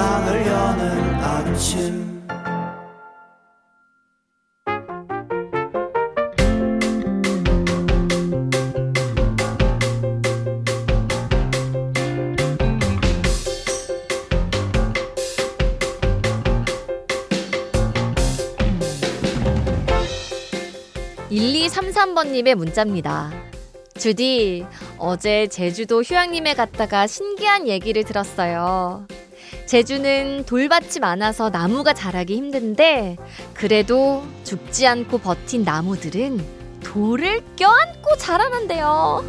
세상을 여는 아침 1233번님의 문자입니다. 주디, 어제 제주도 휴양림에 갔다가 신기한 얘기를 들었어요. 제주는 돌밭이 많아서 나무가 자라기 힘든데, 그래도 죽지 않고 버틴 나무들은 돌을 껴안고 자라난대요.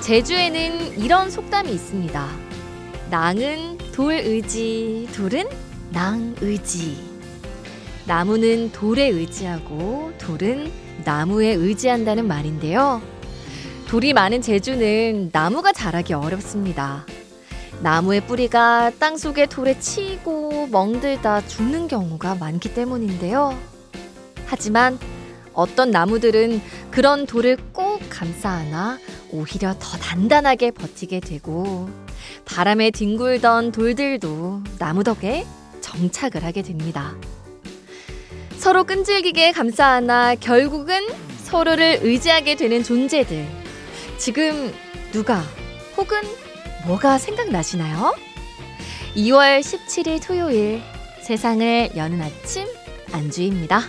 제주에는 이런 속담이 있습니다. 낭은 돌 의지, 돌은 낭 의지. 나무는 돌에 의지하고 돌은 나무에 의지한다는 말인데요. 돌이 많은 제주는 나무가 자라기 어렵습니다. 나무의 뿌리가 땅 속에 돌에 치이고 멍들다 죽는 경우가 많기 때문인데요. 하지만 어떤 나무들은 그런 돌을 꼭 감싸 안아 오히려 더 단단하게 버티게 되고 바람에 뒹굴던 돌들도 나무 덕에 정착을 하게 됩니다. 서로 끈질기게 감싸 안아 결국은 서로를 의지하게 되는 존재들. 지금 누가 혹은 뭐가 생각나시나요? 2월 17일 토요일 세상을 여는 아침 안주입니다.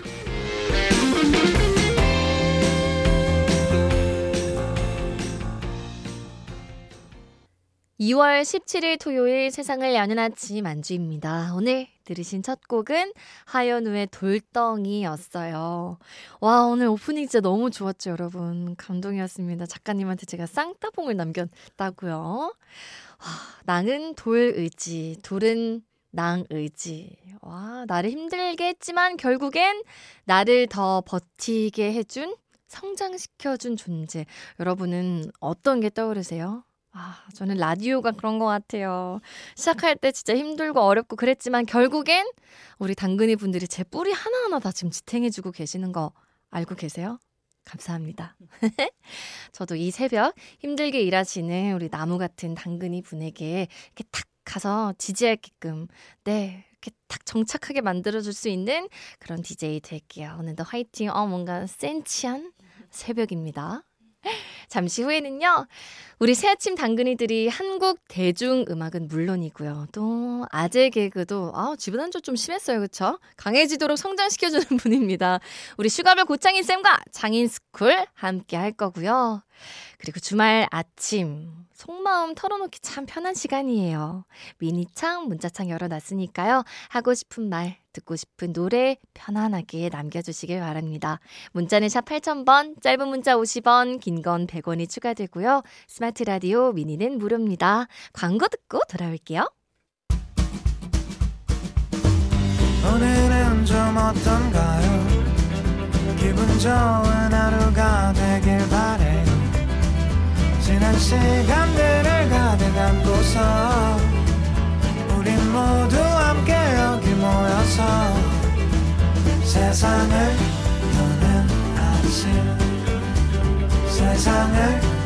2월 17일 토요일 세상을 여는 아침 안주입니다. 오늘 들으신 첫 곡은 하현우의 돌덩이였어요. 와, 오늘 오프닝 진짜 너무 좋았죠, 여러분. 감동이었습니다. 작가님한테 제가 쌍따봉을 남겼다고요. 와, 낭은 돌 의지, 돌은 낭 의지. 와, 나를 힘들게 했지만 결국엔 나를 더 버티게 해준 성장시켜준 존재. 여러분은 어떤 게 떠오르세요? 아, 저는 라디오가 그런 것 같아요. 시작할 때 진짜 힘들고 어렵고 그랬지만 결국엔 우리 당근이 분들이 제 뿌리 하나하나 다 지금 지탱해주고 계시는 거 알고 계세요? 감사합니다. 저도 이 새벽 힘들게 일하시는 우리 나무 같은 당근이 분에게 이렇게 탁 가서 지지할게끔, 네, 이렇게 탁 정착하게 만들어줄 수 있는 그런 DJ 될게요. 오늘도 화이팅, 어, 뭔가 센치한 새벽입니다. 잠시 후에는요, 우리 새아침 당근이들이 한국 대중음악은 물론이고요. 또 아재 개그도 아, 한조 좀 심했어요. 그쵸? 강해지도록 성장시켜주는 분입니다. 우리 슈가볼 고창인 쌤과 창인 스쿨 함께 할 거고요. 그리고 주말 아침 속마음 털어놓기 참 편한 시간이에요. 미니창, 문자창 열어놨으니까요. 하고 싶은 말, 듣고 싶은 노래 편안하게 남겨주시길 바랍니다. 문자는 샵 8000번, 짧은 문자 50원, 긴 건 100원이 추가되고요. 스마트 라디오 미니는 무료입니다. 광고 듣고 돌아올게요. 오늘은 좀 어떤가요? 기분 좋은 하루가 되길 바래요. 지난 시간들을 가득 안고서 우린 모두 함께 여기 모여서 세상을 여는 아침 세상을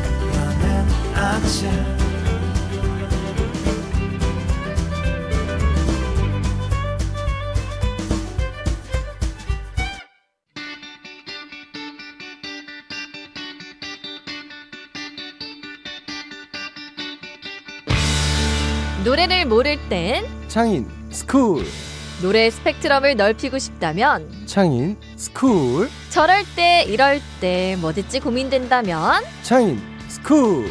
아침 노래를 모를 땐 창인 스쿨. 노래 스펙트럼을 넓히고 싶다면 창인 스쿨. 저럴 때 이럴 때 뭐 듣지 고민된다면 창인 스쿨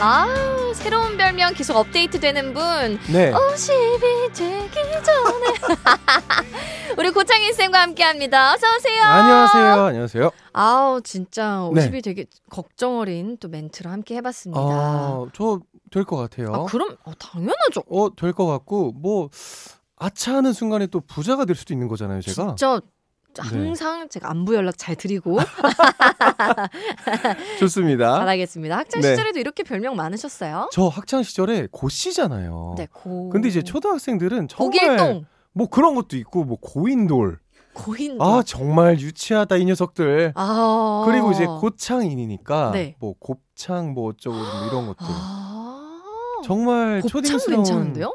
아, 새로운 별명 계속 업데이트 되는 분. 네. 50이 되기 전에. 우리 고창인 쌤과 함께 합니다. 어서 오세요. 안녕하세요. 안녕하세요. 아우, 진짜 네. 50이 되게 걱정 어린 또 멘트로 함께 해봤습니다. 아, 저될 것 같아요. 아, 그럼, 어, 당연하죠. 어, 될 것 같고 뭐 아차하는 순간에 또 부자가 될 수도 있는 거잖아요, 제가. 진짜 네. 항상 제가 안부 연락 잘 드리고 좋습니다. 잘하겠습니다. 학창 네. 시절에도 이렇게 별명 많으셨어요? 저 학창 시절에 고씨잖아요. 네, 고. 근데 이제 초등학생들은 정말 고길동, 뭐 그런 것도 있고 뭐 고인돌. 고인돌. 아, 정말 유치하다 이 녀석들. 아. 그리고 이제 고창인이니까 네. 뭐 곱창 뭐 어쩌고 뭐 이런 것들. 아. 정말 초딩스러운 괜찮은데요?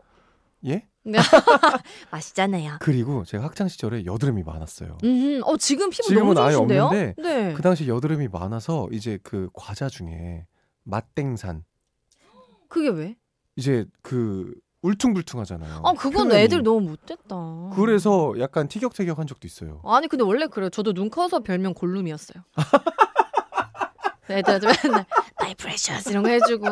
예? 맛있잖아요. 그리고 제가 학창 시절에 여드름이 많았어요. 음, 어 지금 피부 지금은 너무 아예 좋으신데요? 없는데 네. 그 당시 여드름이 많아서 이제 그 과자 중에 맛땡산 그게 왜? 이제 그 울퉁불퉁하잖아요. 아, 그건 표면이. 애들 너무 못됐다. 그래서 약간 티격태격한 적도 있어요. 아니 근데 원래 그래요. 저도 눈 커서 별명 골룸이었어요. 애들한테 맨날 my precious 이런 거 해주고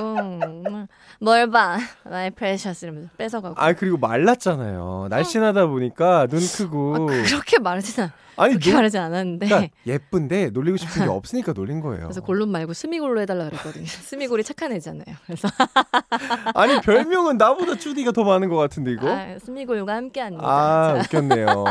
뭘 봐, my precious 이러면서 뺏어가고. 아 그리고 말랐잖아요. 날씬하다 보니까 눈 크고 아, 그렇게 말하진 않, 아니 그렇게 눈, 말하진 않았는데. 그러니까 예쁜데 놀리고 싶은 게 없으니까 놀린 거예요. 그래서 골룸 말고 스미골로 해달라 그랬거든요. 스미골이 착한 애잖아요. 그래서 아니 별명은 나보다 쭈디가 더 많은 것 같은데 이거. 아, 스미골과 함께합니다. 아 자, 웃겼네요.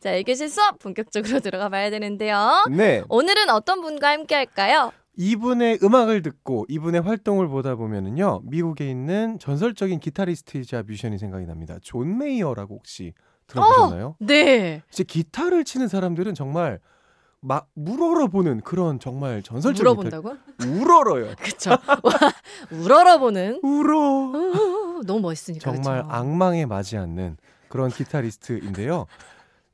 자, 일교시 수업 본격적으로 들어가 봐야 되는데요. 네. 오늘은 어떤 분과 함께 할까요? 이분의 음악을 듣고 이분의 활동을 보다 보면은요 미국에 있는 전설적인 기타리스트이자 뮤지션이 생각이 납니다. 존 메이어라고 혹시 들어보셨나요? 네. 이제 기타를 치는 사람들은 정말 막 물어러 보는 그런 정말 전설적인 물어본다고? 기타... 우러러요. 그쵸. 우러러보는. 울어. 어, 너무 멋있으니까. 정말 그쵸? 악망에 맞지 않는 그런 기타리스트인데요.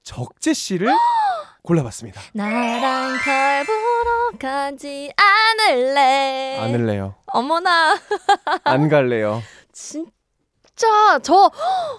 적재 씨를 골라봤습니다. 나랑 별 보러 가지 않을래. 안을래요. 어머나. 안 갈래요. 진짜 저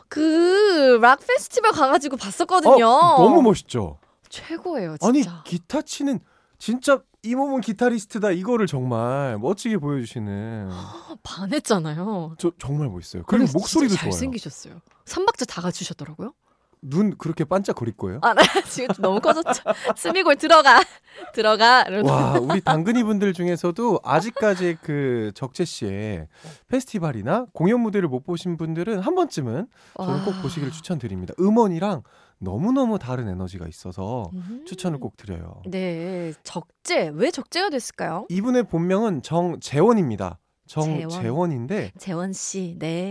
그 락 페스티벌 가가지고 봤었거든요. 어, 너무 멋있죠. 최고예요, 아니 진짜. 기타 치는 진짜 이 몸은 기타리스트다 이거를 정말 멋지게 보여주시는 반했잖아요. 저 정말 멋있어요. 그리고 목소리도 좋아요. 잘생기셨어요. 삼박자 다 갖추셨더라고요. 눈 그렇게 반짝거릴 거예요? 아, 나 지금 좀 너무 커졌죠. 스미골 들어가. 들어가. 이러면서. 와 우리 당근이 분들 중에서도 아직까지 그 적재 씨의 페스티벌이나 공연 무대를 못 보신 분들은 한 번쯤은 저는 꼭 와. 보시기를 추천드립니다. 음원이랑 너무 너무 다른 에너지가 있어서 음. 추천을 꼭 드려요. 네, 적재. 왜 적재가 됐을까요? 이분의 본명은 정재원입니다. 재원. 정재원인데 재원 씨. 네.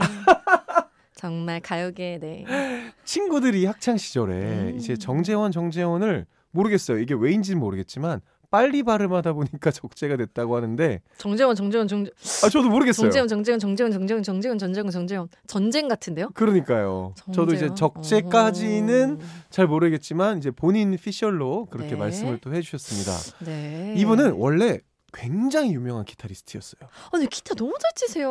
정말 가요계 네. 친구들이 학창 시절에 음. 이제 정재원 정재원을 모르겠어요. 이게 왜인지는 모르겠지만 빨리 발음하다 보니까 적재가 됐다고 하는데 정재원, 정재원, 정재 아 저도 모르겠어요. 정재원, 정재원, 정재원, 정재원, 정재원, 전재원, 정재원. 전쟁 같은데요? 그러니까요. 저도 이제 정재원? 적재까지는 오. 잘 모르겠지만 이제 본인 피셜로 그렇게 네. 말씀을 또 해주셨습니다. 네. 이분은 원래 굉장히 유명한 기타리스트였어요. 아니 기타 너무 잘 치세요.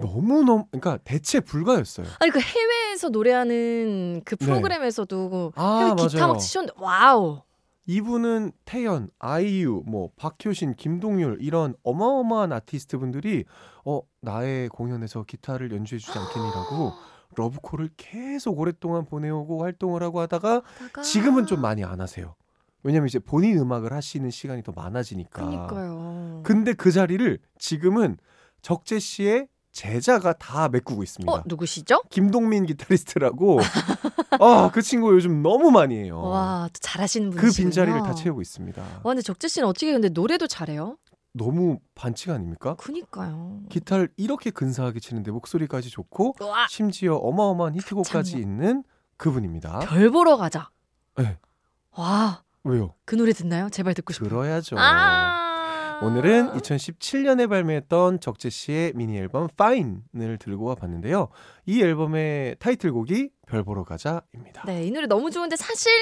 너무 너무 그러니까 대체 불가였어요. 아니 그 해외에서 노래하는 그 네. 프로그램에서도 아, 해외 기타 맞아요. 막 치셨는데 와우. 이분은 태연, 아이유, 뭐 박효신, 김동률 이런 어마어마한 아티스트 분들이 어 나의 공연에서 기타를 연주해 주지 않겠니라고 러브콜을 계속 오랫동안 보내오고 활동을 하고 하다가 지금은 좀 많이 안 하세요. 왜냐면 이제 본인 음악을 하시는 시간이 더 많아지니까. 그니까요. 근데 그 자리를 지금은 적재 씨의 제자가 다 메꾸고 있습니다. 어 누구시죠? 김동민 기타리스트라고 아 그 친구 요즘 너무 많이 해요. 와, 또 잘하시는 그 분이시군요. 빈자리를 다 채우고 있습니다. 와, 근데 적재 씨는 어떻게 근데 노래도 잘해요? 너무 반칙 아닙니까? 그니까요. 기타를 이렇게 근사하게 치는데 목소리까지 좋고 와, 심지어 어마어마한 히트곡까지. 있는 그분입니다. 별 보러 가자. 네. 와, 왜요? 그 노래 듣나요? 제발 듣고 싶어요. 들어야죠. 아. 오늘은 2017년에 발매했던 적재 씨의 미니 앨범 Fine을 들고 와 봤는데요. 이 앨범의 타이틀곡이 별 보러 가자입니다. 네, 이 노래 너무 좋은데 사실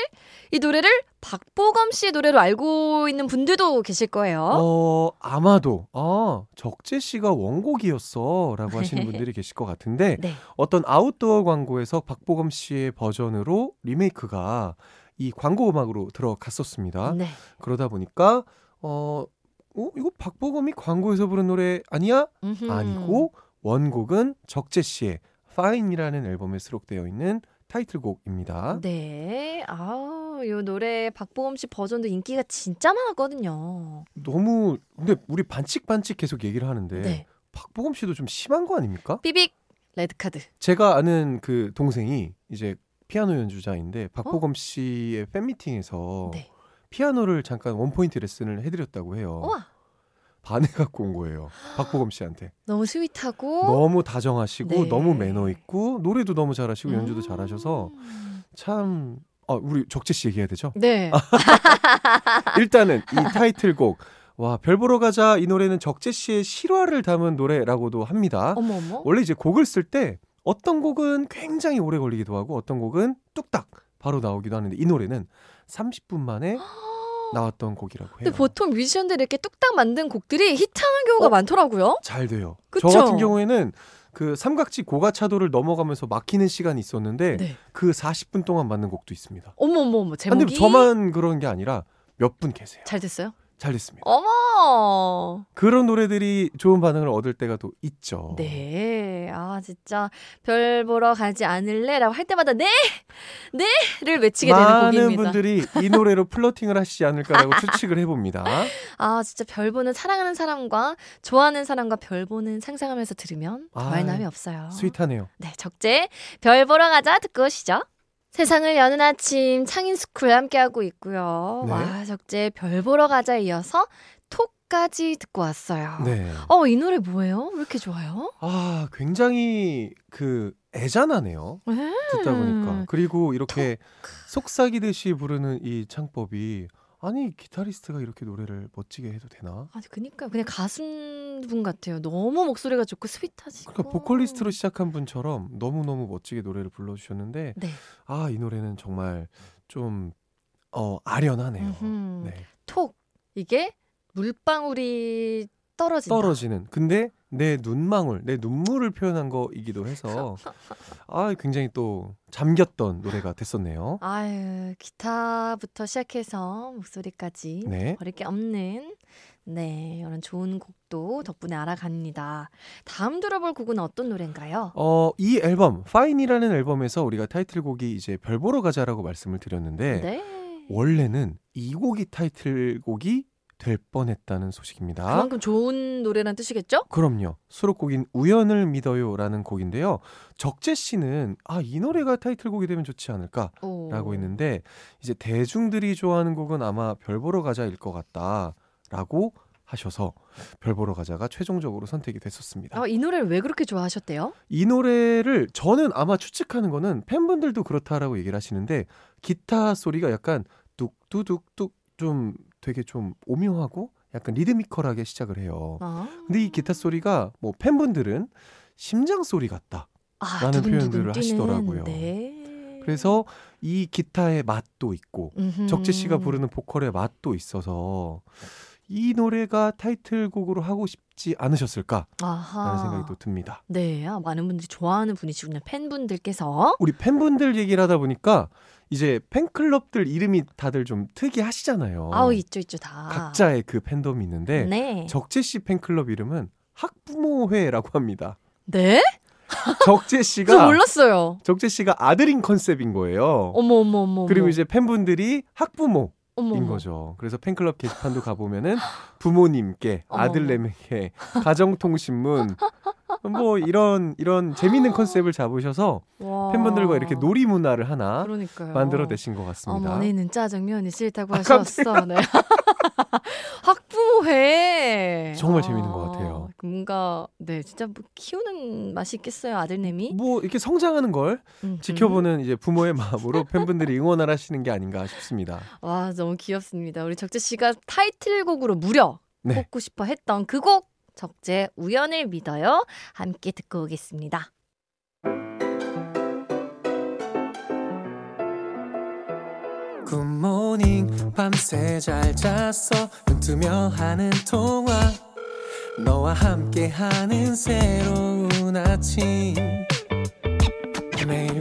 이 노래를 박보검 씨의 노래로 알고 있는 분들도 계실 거예요. 어, 아마도 아, 적재 씨가 원곡이었어라고 하시는 분들이 계실 것 같은데 네. 어떤 아웃도어 광고에서 박보검 씨의 버전으로 리메이크가 이 광고 음악으로 들어갔었습니다. 네. 그러다 보니까 어 어 이거 박보검이 광고에서 부른 노래 아니야? 음흠. 아니고 원곡은 적재 씨의 Fine이라는 앨범에 수록되어 있는 타이틀곡입니다. 네. 아, 이 노래 박보검 씨 버전도 인기가 진짜 많았거든요. 너무 근데 우리 반칙 반칙 계속 얘기를 하는데 네. 박보검 씨도 좀 심한 거 아닙니까? 삐빅 레드 카드. 제가 아는 그 동생이 이제 피아노 연주자인데 박보검 씨의 팬미팅에서 어? 네. 피아노를 잠깐 one point 레슨을 해드렸다고 해요. 우와. 반해갖고 온 거예요. 박보검 씨한테. 너무 sweet하고 너무 다정하시고 네. 너무 매너 있고 노래도 너무 잘하시고 연주도 음. 잘하셔서 참 아, 우리 적재 씨 얘기해야 되죠? 네. 일단은 이 타이틀곡 와, 별 보러 가자 이 노래는 적재 씨의 실화를 담은 노래라고도 합니다. 어머 어머. 원래 이제 곡을 쓸 때 어떤 곡은 굉장히 오래 걸리기도 하고 어떤 곡은 뚝딱 바로 나오기도 하는데 이 노래는 30분 만에 나왔던 곡이라고 해요. 근데 보통 뮤지션들이 이렇게 뚝딱 만든 곡들이 히트하는 경우가 어? 많더라고요. 잘 돼요. 그쵸? 저 같은 경우에는 그 삼각지 고가차도를 넘어가면서 막히는 시간이 있었는데 네. 그 40분 동안 맞는 곡도 있습니다. 어머 어머 어머 아, 제목이 근데 저만 그런 게 아니라 몇 분 계세요. 잘 됐어요? 잘 됐습니다. 어머. 그런 노래들이 좋은 반응을 얻을 때가 또 있죠. 네. 아, 진짜 별 보러 가지 않을래 라고 할 때마다 네! 네 를 외치게 되는 많은 곡입니다. 분들이 이 노래로 flirting을 하시지 않을까라고 추측을 해봅니다. 아, 진짜 별 보는 사랑하는 사람과 좋아하는 사람과 별 보는 상상하면서 들으면 더할 아이, 나위 없어요. sweet하네요. 네, 적재 별 보러 가자 듣고 오시죠. 세상을 여는 아침 창인스쿨 함께하고 있고요. 네. 와, 적재 별 보러 가자 이어서 톡까지 듣고 왔어요. 네. 어, 이 노래 뭐예요? 왜 이렇게 좋아요? 아, 굉장히 그 애잔하네요. 네. 듣다 보니까. 그리고 이렇게 속삭이듯이 부르는 이 창법이 아니 기타리스트가 이렇게 노래를 멋지게 해도 되나? 아, 그니까 그냥 가수분 같아요. 너무 목소리가 좋고 스윗하시고. 그러니까 보컬리스트로 시작한 분처럼 너무 너무 멋지게 노래를 불러주셨는데 네. 아이 노래는 정말 좀 어, 아련하네요. 음흠. 네. 톡 이게 물방울이 떨어진다. 떨어지는. 근데 내 눈망울, 내 눈물을 표현한 거이기도 해서 아 굉장히 또 잠겼던 노래가 됐었네요. 아유 기타부터 시작해서 목소리까지 네. 버릴 게 없는 네 이런 좋은 곡도 덕분에 알아갑니다. 다음 들어볼 곡은 어떤 노래인가요? 어, 이 앨범 파인이라는 앨범에서 우리가 타이틀곡이 이제 별 보러 가자라고 말씀을 드렸는데 네. 원래는 이 곡이 타이틀곡이 될 뻔했다는 소식입니다. 그만큼 좋은 노래란 뜻이겠죠? 그럼요. 수록곡인 우연을 믿어요라는 곡인데요. 적재 씨는 아, 이 노래가 타이틀곡이 되면 좋지 않을까라고 오. 했는데 이제 대중들이 좋아하는 곡은 아마 별 보러 가자일 것 같다라고 하셔서 별 보러 가자가 최종적으로 선택이 됐었습니다. 아, 이 노래를 왜 그렇게 좋아하셨대요? 이 노래를 저는 아마 추측하는 거는 팬분들도 그렇다라고 얘기를 하시는데 기타 소리가 약간 뚝뚜뚝뚝 좀 되게 좀 오묘하고 약간 리드미컬하게 시작을 해요. 아, 근데 이 기타 소리가 뭐 팬분들은 심장 소리 같다. 아, 라는 두근두근 표현들을 하시더라고요. 네. 그래서 이 기타의 맛도 있고 음흠. 적재 씨가 부르는 보컬의 맛도 있어서 이 노래가 타이틀곡으로 하고 싶지 않으셨을까라는 아하. 생각이 또 듭니다. 네, 아, 많은 분들이 좋아하는 분이시군요. 팬분들께서. 우리 팬분들 얘기를 하다 보니까 이제 팬클럽들 이름이 다들 좀 특이하시잖아요. 아우 있죠 있죠 다. 각자의 그 팬덤이 있는데 네. 적재 씨 팬클럽 이름은 학부모회라고 합니다. 네? 적재 저 씨가 몰랐어요. 적재 씨가 아들인 컨셉인 거예요. 어머 어머 어머. 그리고. 이제 팬분들이 학부모 인. 거죠. 그래서 팬클럽 게시판도 가보면은 부모님께 어머, 아들내미께 가정통신문 뭐 이런 이런 재밌는 컨셉을 잡으셔서 와. 팬분들과 이렇게 놀이 문화를 하나 그러니까 만들어내신 것 같습니다. 어머니는 짜장면이 싫다고 아, 하셨어. 네. 학부모회. 정말 재밌는 것 같아요. 뭔가 네 진짜 뭐 키우는 맛이 있겠어요 아들내미. 뭐 이렇게 성장하는 걸 음, 지켜보는 이제 부모의 마음으로 팬분들이 응원을 하시는 게 아닌가 싶습니다. 음. 와 너무 귀엽습니다. 우리 적재 씨가 타이틀곡으로 무려 네. 뽑고 싶어 했던 그 곡 적재 우연을 믿어요. 함께 듣고 오겠습니다. 굿모닝 밤새 잘 잤어 눈 뜨며 하는 통화 너와 함께하는 새로운 아침 매일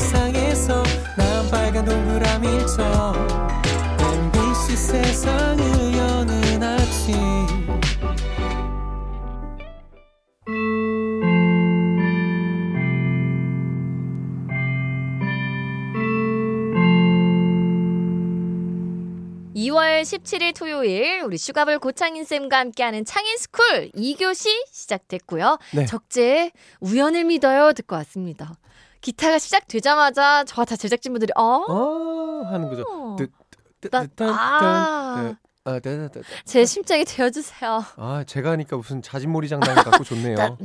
바 17일 토요일 우리 슈가볼 고창인 쌤과 함께하는 창인 스쿨 2교시 시작됐고요. 네. 적재 우연을 믿어요 듣고 왔습니다. 기타가 시작되자마자 저와 다 제작진분들이 어? 어 하는 거죠. 아. 아, 네, 네, 네, 네. 제 심장이 되어주세요. 아, 제가 하니까 무슨 자진몰이 장난 같고 좋네요.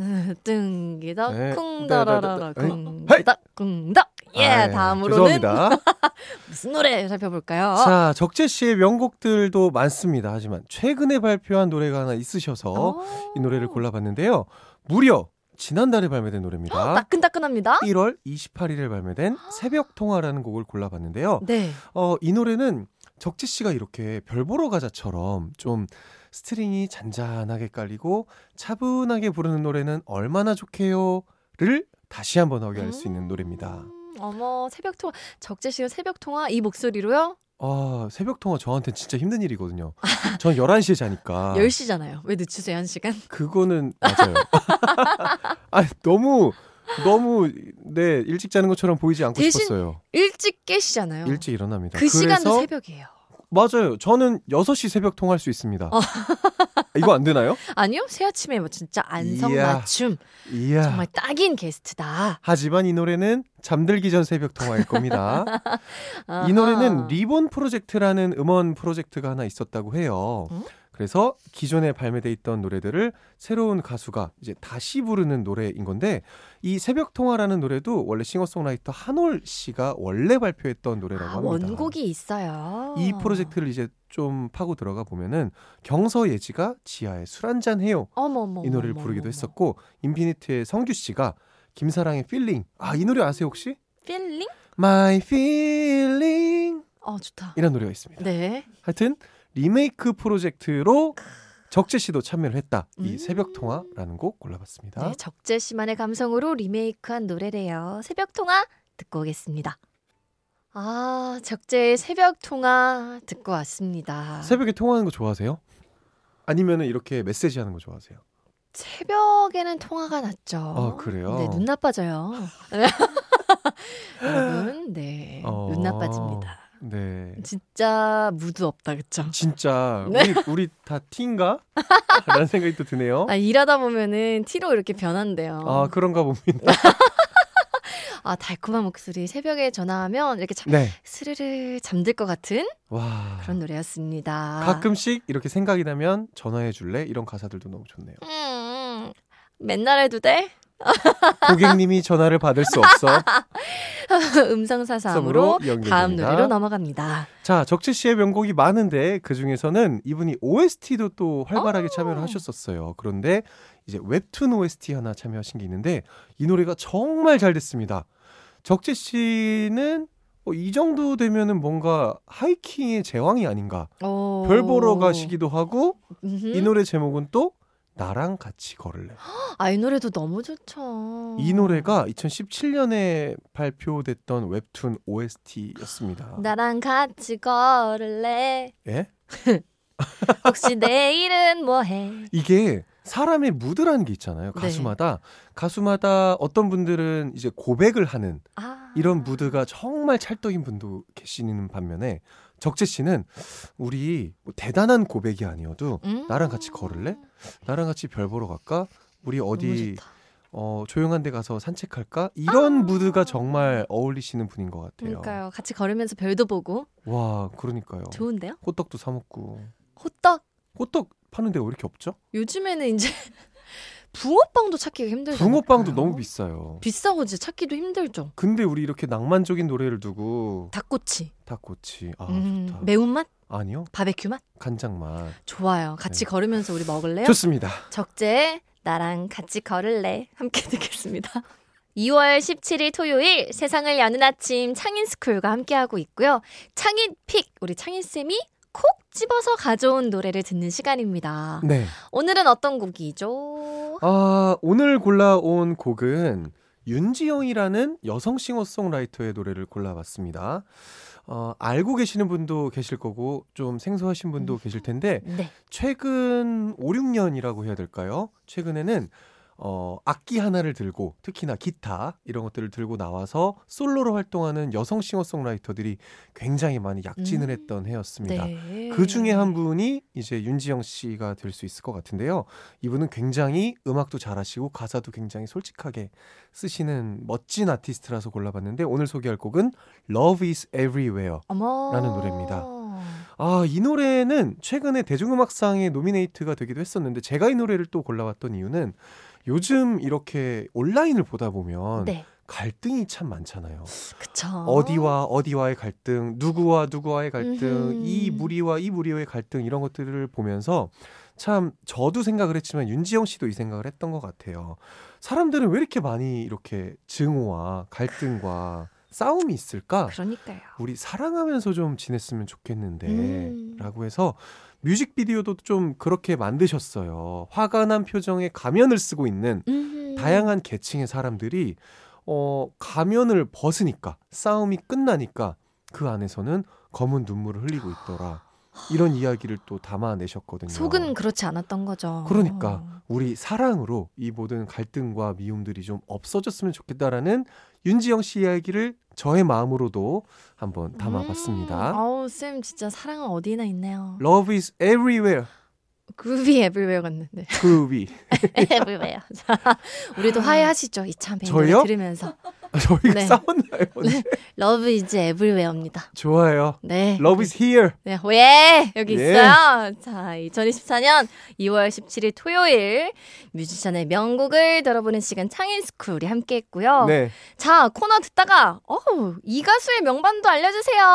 뜬기덕 네. 네, 네, 네. 쿵기덕 쿵덕 예 아, 다음으로는 죄송합니다. 무슨 노래 살펴볼까요? 자, 적재 씨의 명곡들도 많습니다. 하지만 최근에 발표한 노래가 하나 있으셔서 어. 이 노래를 골라봤는데요. 무려 지난달에 발매된 노래입니다. 따끈따끈합니다. 1월 28일에 발매된 새벽 통화라는 곡을 골라봤는데요. 네. 어, 이 노래는 적재 씨가 이렇게 별 보러 가자처럼 좀 string이 잔잔하게 깔리고 차분하게 부르는 노래는 얼마나 좋게요를 다시 한번 하게 할수 있는 노래입니다. 음, 어머 새벽 통화 적재 씨가 새벽 통화 이 목소리로요? 아, 새벽 통화 저한테 진짜 힘든 일이거든요. 전 11시에 자니까. 10시잖아요. 왜 늦추세요, 한 시간? 그거는 맞아요. 아, 너무 너무 네, 일찍 자는 것처럼 보이지 않고 대신 싶었어요. 일찍 깨시잖아요. 일찍 일어납니다. 그 시간도 새벽이에요. 맞아요. 저는 6시 새벽 통화할 수 있습니다. 어. 이거 안 되나요? 아니요, 새 아침에 뭐 진짜 안성 이야. 맞춤 이야. 정말 딱인 게스트다. 하지만 이 노래는 잠들기 전 새벽 통화일 겁니다. 이. 노래는 Reborn 프로젝트라는 음원 프로젝트가 하나 있었다고 해요. 음? 그래서 기존에 발매돼 있던 노래들을 새로운 가수가 이제 다시 부르는 노래인 건데 이 새벽 통화라는 노래도 원래 싱어송라이터 한올 씨가 원래 발표했던 노래라고 아, 합니다. 원곡이 있어요. 이 프로젝트를 이제 좀 파고 들어가 보면은 경서예지가 지아의 술 한잔 해요. 어머머 이 노래를 부르기도 했었고 인피니트의 성규 씨가 김사랑의 Feeling 아 이 노래 아세요 혹시? Feeling? My feeling 어 좋다. 이런 노래가 있습니다. 네. 하여튼 리메이크 프로젝트로 적재 씨도 참여를 했다. 이 음. 새벽 통화라는 곡 골라봤습니다. 네, 적재 씨만의 감성으로 리메이크한 노래래요. 새벽 통화 듣고 오겠습니다. 아, 적재의 새벽 통화 듣고 왔습니다. 새벽에 통화하는 거 좋아하세요? 아니면은 이렇게 메시지 하는 거 좋아하세요? 새벽에는 통화가 낫죠. 아, 그래요? 네, 눈 나빠져요. 여러분, 네, 어. 눈 나빠집니다. 네. 진짜 무드 없다, 그쵸? 진짜 네. 우리 우리 다 티인가? 라는 생각이 또 드네요. 아, 일하다 보면은 티로 이렇게 변한대요. 아 그런가 봅니다. 아, 달콤한 목소리 새벽에 전화하면 이렇게 참 네. 스르르 잠들 것 같은 와. 그런 노래였습니다. 가끔씩 이렇게 생각이 나면 전화해 줄래? 이런 가사들도 너무 좋네요. 음, 맨날 해도 돼? 고객님이 전화를 받을 수 없어. 연결됩니다. 다음 노래로 넘어갑니다. 자, 적재 씨의 명곡이 많은데 그 중에서는 이분이 OST도 또 활발하게 참여를 하셨었어요. 그런데 이제 웹툰 OST 하나 참여하신 게 있는데 이 노래가 정말 잘 됐습니다. 적재 씨는 어, 이 정도 되면은 뭔가 하이킹의 제왕이 아닌가. 오. 별 보러 가시기도 하고 음흠. 이 노래 제목은 또 나랑 같이 걸을래. 아, 이 노래도 너무 좋죠. 이 노래가 2017년에 발표됐던 웹툰 OST였습니다. 나랑 같이 걸을래. 예? 혹시 내일은 뭐 해? 이게 사람의 무드라는 게 있잖아요. 네. 가수마다 가수마다 어떤 분들은 이제 고백을 하는 아. 이런 무드가 정말 찰떡인 분도 계시는 반면에 적재 씨는 우리 뭐 대단한 고백이 아니어도 음. 나랑 같이 걸을래? 나랑 같이 별 보러 갈까? 우리 어디. 어, 조용한 데 가서 산책할까? 이런 무드가 정말 어울리시는 분인 것 같아요. 그러니까요. 같이 걸으면서 별도 보고 와, 그러니까요. 좋은데요? 호떡도 사 먹고. 호떡 호떡 파는 데가 왜 이렇게 없죠? 요즘에는 이제 붕어빵도 찾기가 힘들죠. 붕어빵도 너무 비싸요. 비싸고 이제 찾기도 힘들죠. 근데 우리 이렇게 낭만적인 노래를 두고 닭꼬치. 닭꼬치 아 음, 좋다. 매운맛? 아니요 바베큐 맛? 간장 맛 좋아요. 같이 네. 걸으면서 우리 먹을래요? 좋습니다. 적재 나랑 같이 걸을래 함께 듣겠습니다. 2월 17일 토요일 세상을 여는 아침 창인 스쿨과 함께하고 있고요. 창인 픽 우리 창인 쌤이 콕 집어서 가져온 노래를 듣는 시간입니다. 네. 오늘은 어떤 곡이죠? 아 오늘 골라온 곡은 윤지영이라는 여성 싱어송라이터의 노래를 골라봤습니다. 어, 알고 계시는 분도 계실 거고 좀 생소하신 분도 계실 텐데 네. 최근 5, 6년이라고 해야 될까요? 최근에는 어, 악기 하나를 들고 특히나 기타 이런 것들을 들고 나와서 솔로로 활동하는 여성 싱어송라이터들이 굉장히 많이 약진을 음. 했던 해였습니다. 네. 그 중에 한 분이 이제 윤지영 씨가 될 수 있을 것 같은데요. 이분은 굉장히 음악도 잘하시고 가사도 굉장히 솔직하게 쓰시는 멋진 아티스트라서 골라봤는데 오늘 소개할 곡은 Love is Everywhere. 어머. 라는 노래입니다. 아, 이 노래는 최근에 대중음악상에 노미네이트가 되기도 했었는데 제가 이 노래를 또 골라왔던 이유는 요즘 이렇게 온라인을 보다 보면 네. 갈등이 참 많잖아요. 그쵸. 어디와 어디와의 갈등, 누구와 누구와의 갈등, 음흠. 이 무리와 이 무리와의 갈등 이런 것들을 보면서 참 저도 생각을 했지만 윤지영 씨도 이 생각을 했던 것 같아요. 사람들은 왜 이렇게 많이 이렇게 증오와 갈등과 싸움이 있을까? 그러니까요. 우리 사랑하면서 좀 지냈으면 좋겠는데 음. 라고 해서 뮤직비디오도 좀 그렇게 만드셨어요. 화가 난 표정에 가면을 쓰고 있는 음흠. 다양한 계층의 사람들이 어, 가면을 벗으니까 싸움이 끝나니까 그 안에서는 검은 눈물을 흘리고 있더라. 이런 이야기를 또 담아내셨거든요. 속은 그렇지 않았던 거죠. 그러니까 우리 사랑으로 이 모든 갈등과 미움들이 좀 없어졌으면 좋겠다라는 윤지영 씨 이야기를 저의 마음으로도 한번 담아봤습니다. 음, 아우 쌤 진짜 사랑은 어디나 있네요. Love is everywhere. 그룹이 에브리웨어 같는데. 그룹이 everywhere. 자, 우리도 화해하시죠. 이참에 들으면서. 저희가 네. 싸웠나요? 네. Love is everywhere입니다. 좋아요. 네. Love is here. 네, 왜 여기 예. 있어요? 자, 2024년 2월 17일 토요일 뮤지션의 명곡을 들어보는 시간 창인 스쿨이 함께 했고요. 네. 자, 코너 듣다가 어우, 이 가수의 명반도 알려 주세요.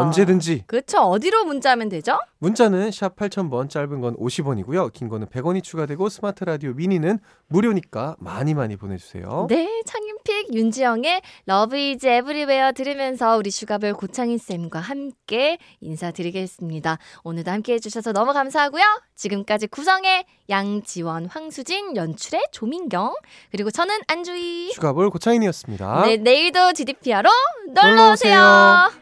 언제든지 그렇죠. 어디로 문자하면 되죠? 문자는 샵 8000번 짧은 건 50원이고요. 긴 거는 100원이 추가되고 스마트 라디오 미니는 무료니까 많이 많이 보내 주세요. 네, 창인pick 윤지영의 Love is everywhere 들으면서 우리 슈가볼 고창인 쌤과 함께 인사드리겠습니다. 오늘도 함께 해주셔서 너무 감사하고요. 지금까지 구성의 양지원, 황수진, 연출의 조민경, 그리고 저는 안주희. 슈가볼 고창인이었습니다. 네, 내일도 GDPR로 놀러. 오세요.